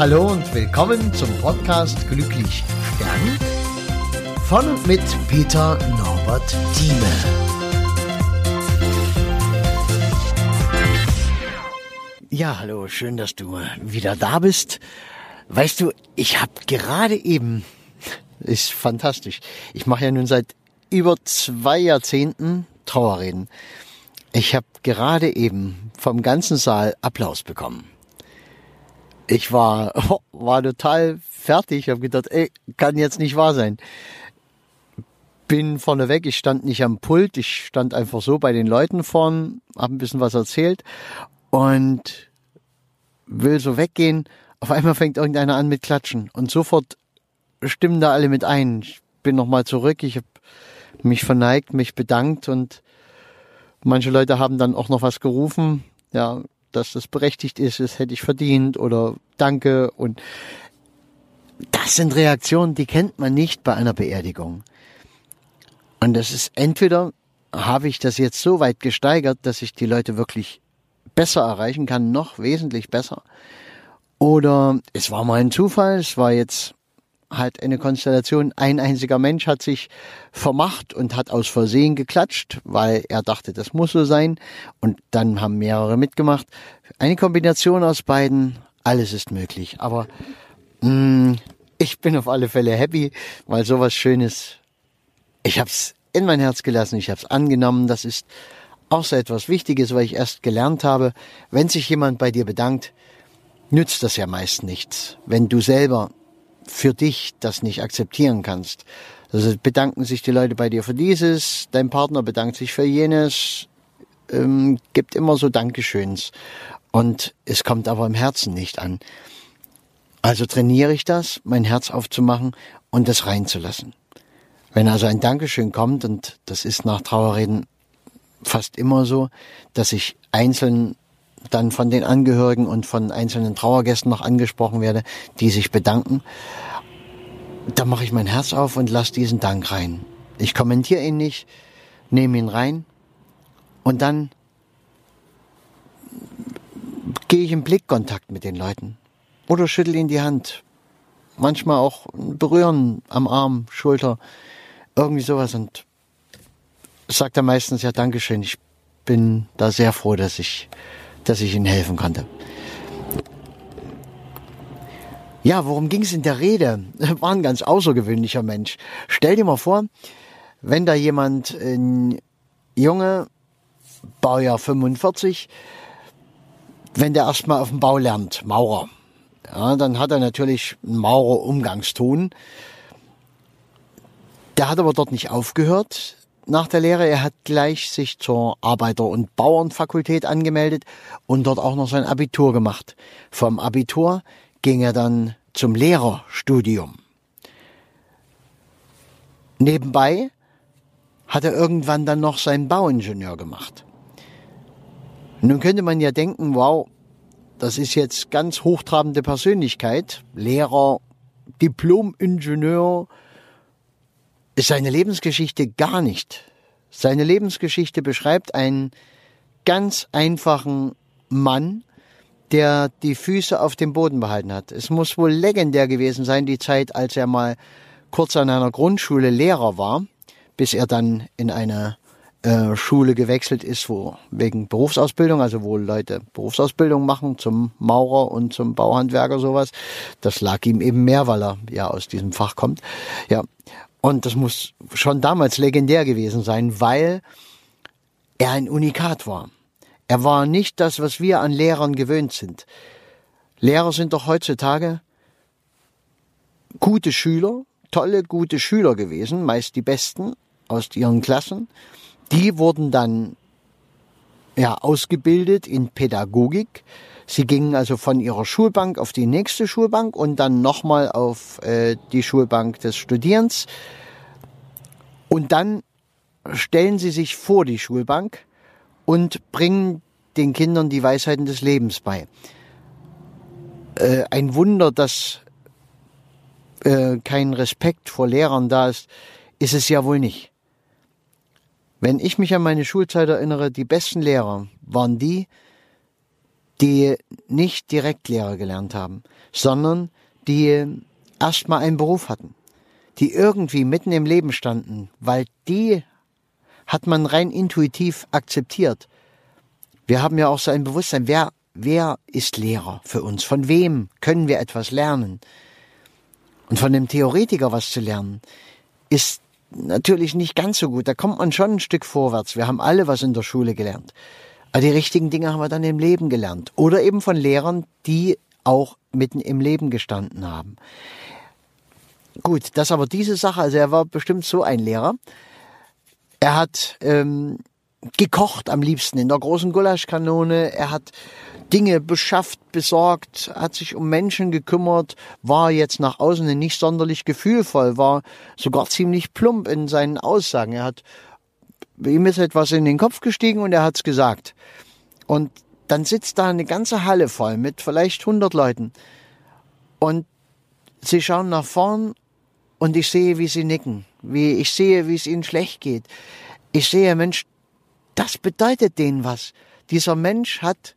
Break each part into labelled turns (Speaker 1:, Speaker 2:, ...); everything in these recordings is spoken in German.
Speaker 1: Hallo und willkommen zum Podcast Glücklich Stern von und mit Peter Norbert Thieme. Ja, hallo, schön, dass du wieder da bist. Weißt du, ich habe gerade eben, ist fantastisch, ich mache ja nun seit über zwei Jahrzehnten Trauerreden. Ich habe gerade eben vom ganzen Saal Applaus bekommen. Ich war, war total fertig. Ich habe gedacht, ey, kann jetzt nicht wahr sein. Bin vorne weg, ich stand nicht am Pult, ich stand einfach so bei den Leuten vorn, habe ein bisschen was erzählt und will so weggehen. Auf einmal fängt irgendeiner an mit Klatschen und sofort stimmen da alle mit ein. Ich bin nochmal zurück, ich habe mich verneigt, mich bedankt und manche Leute haben dann auch noch was gerufen. Ja, dass das berechtigt ist, das hätte ich verdient oder danke und das sind Reaktionen, die kennt man nicht bei einer Beerdigung. Und das ist entweder habe ich das jetzt so weit gesteigert, dass ich die Leute wirklich besser erreichen kann, noch wesentlich besser. Oder es war mal ein Zufall, es war jetzt halt eine Konstellation, ein einziger Mensch hat sich vermacht und hat aus Versehen geklatscht, weil er dachte, das muss so sein. Und dann haben mehrere mitgemacht. Eine Kombination aus beiden, alles ist möglich. Aber mh, mm, ich bin auf alle Fälle happy, weil sowas Schönes, ich habe es in mein Herz gelassen, ich habe es angenommen. Das ist auch so etwas Wichtiges, weil ich erst gelernt habe, wenn sich jemand bei dir bedankt, nützt das ja meist nichts. Wenn du selber für dich das nicht akzeptieren kannst. Also bedanken sich die Leute bei dir für dieses, dein Partner bedankt sich für jenes, ähm, gibt immer so Dankeschöns. Und es kommt aber im Herzen nicht an. Also trainiere ich das, mein Herz aufzumachen und das reinzulassen. Wenn also ein Dankeschön kommt, und das ist nach Trauerreden fast immer so, dass ich einzeln dann von den Angehörigen und von einzelnen Trauergästen noch angesprochen werde, die sich bedanken, da mache ich mein Herz auf und lasse diesen Dank rein. Ich kommentiere ihn nicht, nehme ihn rein und dann gehe ich in Blickkontakt mit den Leuten oder schüttel ihnen die Hand. Manchmal auch berühren am Arm, Schulter, irgendwie sowas und sagt er meistens ja Dankeschön. Ich bin da sehr froh, dass ich dass ich Ihnen helfen konnte. Ja, worum ging es in der Rede? War ein ganz außergewöhnlicher Mensch. Stell dir mal vor, wenn da jemand, ein Junge, Baujahr 45, wenn der erstmal auf dem Bau lernt, Maurer, ja, dann hat er natürlich einen Maurer-Umgangston. Der hat aber dort nicht aufgehört nach der Lehre. Er hat gleich sich zur Arbeiter- und Bauernfakultät angemeldet und dort auch noch sein Abitur gemacht. Vom Abitur ging er dann zum Lehrerstudium. Nebenbei hat er irgendwann dann noch seinen Bauingenieur gemacht. Nun könnte man ja denken, wow, das ist jetzt ganz hochtrabende Persönlichkeit, Lehrer, Diplom-Ingenieur, ist seine Lebensgeschichte gar nicht. Seine Lebensgeschichte beschreibt einen ganz einfachen Mann, der die Füße auf dem Boden behalten hat. Es muss wohl legendär gewesen sein, die Zeit, als er mal kurz an einer Grundschule Lehrer war, bis er dann in eine äh, Schule gewechselt ist, wo wegen Berufsausbildung, also wo Leute Berufsausbildung machen zum Maurer und zum Bauhandwerker sowas. Das lag ihm eben mehr, weil er ja aus diesem Fach kommt. Ja, und das muss schon damals legendär gewesen sein, weil er ein Unikat war. Er war nicht das, was wir an Lehrern gewöhnt sind. Lehrer sind doch heutzutage gute Schüler, tolle, gute Schüler gewesen, meist die besten aus ihren Klassen. Die wurden dann ja, ausgebildet in Pädagogik. Sie gingen also von ihrer Schulbank auf die nächste Schulbank und dann nochmal auf äh, die Schulbank des Studierens. Und dann stellen sie sich vor die Schulbank und bringen den Kindern die Weisheiten des Lebens bei. Äh, ein Wunder, dass äh, kein Respekt vor Lehrern da ist, ist es ja wohl nicht. Wenn ich mich an meine Schulzeit erinnere, die besten Lehrer waren die, die nicht direkt Lehrer gelernt haben, sondern die erstmal einen Beruf hatten, die irgendwie mitten im Leben standen, weil die hat man rein intuitiv akzeptiert. Wir haben ja auch so ein Bewusstsein, wer, wer ist Lehrer für uns? Von wem können wir etwas lernen? Und von dem Theoretiker was zu lernen, ist natürlich nicht ganz so gut. Da kommt man schon ein Stück vorwärts. Wir haben alle was in der Schule gelernt. Aber die richtigen Dinge haben wir dann im Leben gelernt. Oder eben von Lehrern, die auch mitten im Leben gestanden haben. Gut, das aber diese Sache, also er war bestimmt so ein Lehrer. Er hat ähm, gekocht am liebsten in der großen Gulaschkanone. Er hat Dinge beschafft, besorgt, hat sich um Menschen gekümmert, war jetzt nach außen nicht sonderlich gefühlvoll, war sogar ziemlich plump in seinen Aussagen. Er hat ihm ist etwas in den Kopf gestiegen und er hat's gesagt. Und dann sitzt da eine ganze Halle voll mit vielleicht 100 Leuten und sie schauen nach vorn und ich sehe, wie sie nicken, wie ich sehe, wie es ihnen schlecht geht. Ich sehe, Mensch, das bedeutet denen was. Dieser Mensch hat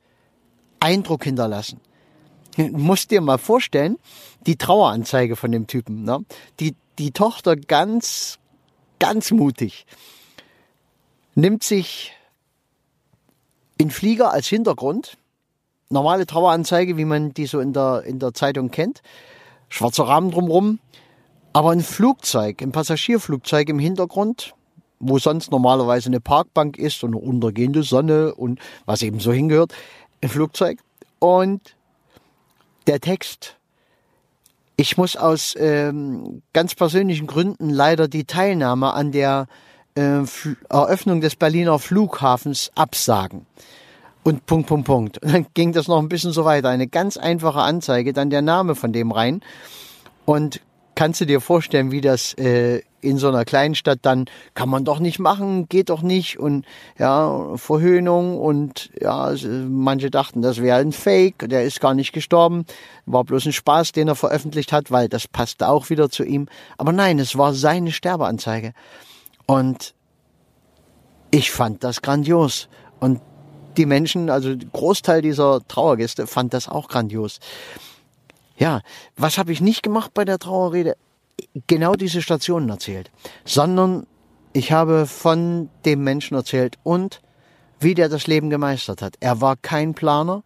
Speaker 1: Eindruck hinterlassen. Du musst dir mal vorstellen, die Traueranzeige von dem Typen. Ne? Die, die Tochter ganz, ganz mutig nimmt sich in Flieger als Hintergrund, normale Traueranzeige, wie man die so in der, in der Zeitung kennt, schwarzer Rahmen drumrum, aber ein Flugzeug, ein Passagierflugzeug im Hintergrund, wo sonst normalerweise eine Parkbank ist und eine untergehende Sonne und was eben so hingehört, ein Flugzeug. Und der Text, ich muss aus ähm, ganz persönlichen Gründen leider die Teilnahme an der äh, Eröffnung des Berliner Flughafens absagen. Und Punkt, Punkt, Punkt. Und dann ging das noch ein bisschen so weiter. Eine ganz einfache Anzeige, dann der Name von dem rein. Und kannst du dir vorstellen, wie das äh, in so einer kleinen Stadt dann kann man doch nicht machen, geht doch nicht und ja, Verhöhnung und ja, manche dachten, das wäre ein Fake, der ist gar nicht gestorben, war bloß ein Spaß, den er veröffentlicht hat, weil das passte auch wieder zu ihm. Aber nein, es war seine Sterbeanzeige. Und ich fand das grandios. Und die Menschen, also Großteil dieser Trauergäste fand das auch grandios. Ja, was habe ich nicht gemacht bei der Trauerrede? Genau diese Stationen erzählt, sondern ich habe von dem Menschen erzählt und wie der das Leben gemeistert hat. Er war kein Planer.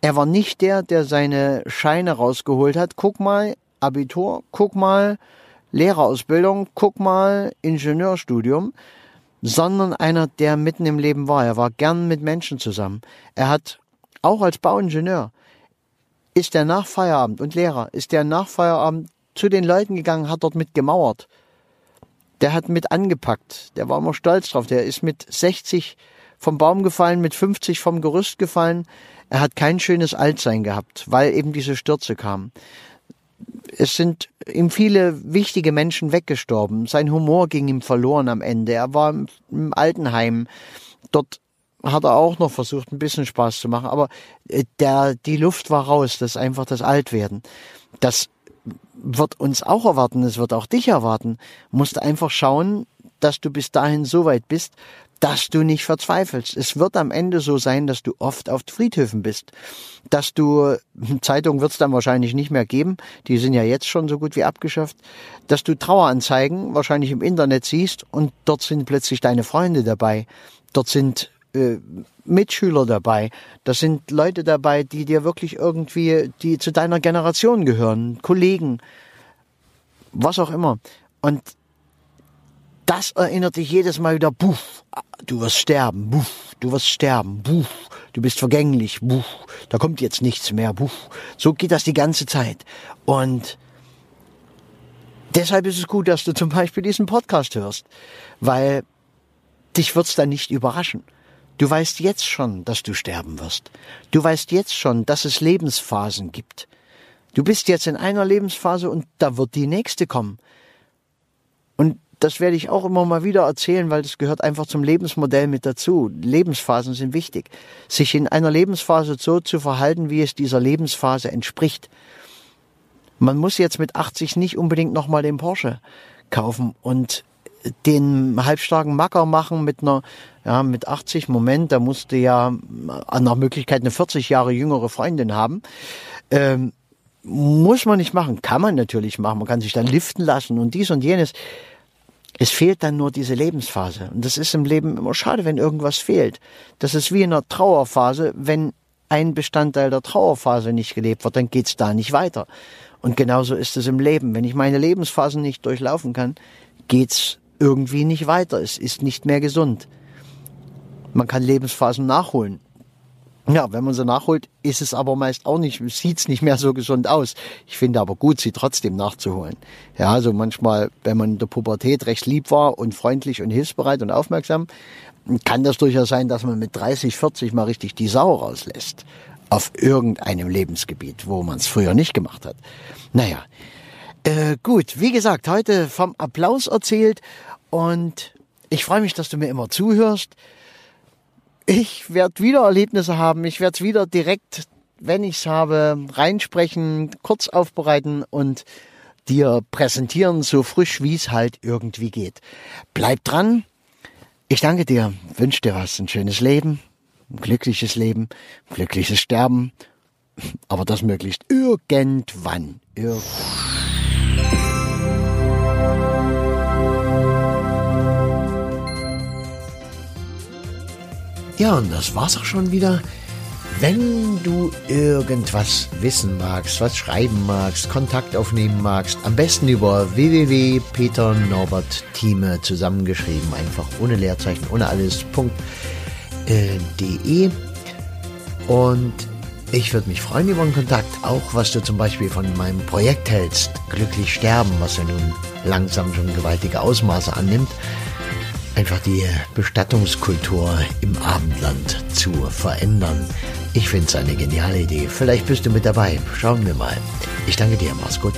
Speaker 1: Er war nicht der, der seine Scheine rausgeholt hat. Guck mal, Abitur, guck mal, Lehrerausbildung, guck mal, Ingenieurstudium, sondern einer, der mitten im Leben war. Er war gern mit Menschen zusammen. Er hat auch als Bauingenieur ist er nach Feierabend und Lehrer, ist er nach Feierabend zu den Leuten gegangen, hat dort mit gemauert. Der hat mit angepackt. Der war immer stolz drauf. Der ist mit 60 vom Baum gefallen, mit 50 vom Gerüst gefallen. Er hat kein schönes Altsein gehabt, weil eben diese Stürze kamen es sind ihm viele wichtige Menschen weggestorben. Sein Humor ging ihm verloren am Ende. Er war im Altenheim. Dort hat er auch noch versucht, ein bisschen Spaß zu machen. Aber äh, der, die Luft war raus. Das ist einfach das Altwerden. Das wird uns auch erwarten. Es wird auch dich erwarten. Musst einfach schauen, dass du bis dahin so weit bist, dass du nicht verzweifelst. Es wird am Ende so sein, dass du oft auf Friedhöfen bist, dass du, Zeitungen wird es dann wahrscheinlich nicht mehr geben, die sind ja jetzt schon so gut wie abgeschafft, dass du Traueranzeigen wahrscheinlich im Internet siehst und dort sind plötzlich deine Freunde dabei, dort sind äh, Mitschüler dabei, da sind Leute dabei, die dir wirklich irgendwie, die zu deiner Generation gehören, Kollegen, was auch immer. Und das erinnert dich jedes Mal wieder, buff, du wirst sterben, buff, du wirst sterben, buff, du bist vergänglich, buff, da kommt jetzt nichts mehr, buff. So geht das die ganze Zeit. Und deshalb ist es gut, dass du zum Beispiel diesen Podcast hörst, weil dich wird's dann nicht überraschen. Du weißt jetzt schon, dass du sterben wirst. Du weißt jetzt schon, dass es Lebensphasen gibt. Du bist jetzt in einer Lebensphase und da wird die nächste kommen. Und das werde ich auch immer mal wieder erzählen, weil das gehört einfach zum Lebensmodell mit dazu. Lebensphasen sind wichtig. Sich in einer Lebensphase so zu verhalten, wie es dieser Lebensphase entspricht. Man muss jetzt mit 80 nicht unbedingt nochmal den Porsche kaufen und den halbstarken Macker machen mit einer, ja, mit 80 Moment, da musste ja nach Möglichkeit eine 40 Jahre jüngere Freundin haben. Ähm, muss man nicht machen, kann man natürlich machen. Man kann sich dann liften lassen und dies und jenes. Es fehlt dann nur diese Lebensphase. Und das ist im Leben immer schade, wenn irgendwas fehlt. Das ist wie in einer Trauerphase. Wenn ein Bestandteil der Trauerphase nicht gelebt wird, dann geht's da nicht weiter. Und genauso ist es im Leben. Wenn ich meine Lebensphasen nicht durchlaufen kann, geht's irgendwie nicht weiter. Es ist nicht mehr gesund. Man kann Lebensphasen nachholen. Ja, wenn man sie nachholt, ist es aber meist auch nicht, sieht's nicht mehr so gesund aus. Ich finde aber gut, sie trotzdem nachzuholen. Ja, also manchmal, wenn man in der Pubertät recht lieb war und freundlich und hilfsbereit und aufmerksam, kann das durchaus sein, dass man mit 30, 40 mal richtig die Sau rauslässt. Auf irgendeinem Lebensgebiet, wo man es früher nicht gemacht hat. Naja, äh, gut, wie gesagt, heute vom Applaus erzählt und ich freue mich, dass du mir immer zuhörst. Ich werde wieder Erlebnisse haben. Ich werde es wieder direkt, wenn ich es habe, reinsprechen, kurz aufbereiten und dir präsentieren, so frisch wie es halt irgendwie geht. Bleib dran. Ich danke dir, wünsche dir was, ein schönes Leben, ein glückliches Leben, ein glückliches Sterben, aber das möglichst irgendwann. irgendwann. Ja, und das war's auch schon wieder. Wenn du irgendwas wissen magst, was schreiben magst, Kontakt aufnehmen magst, am besten über www.peternorbertthieme zusammengeschrieben, einfach ohne Leerzeichen, ohne alles, äh. Und ich würde mich freuen über einen Kontakt, auch was du zum Beispiel von meinem Projekt hältst, Glücklich Sterben, was ja nun langsam schon gewaltige Ausmaße annimmt einfach die Bestattungskultur im Abendland zu verändern. Ich finde es eine geniale Idee. Vielleicht bist du mit dabei. Schauen wir mal. Ich danke dir. Mach's gut.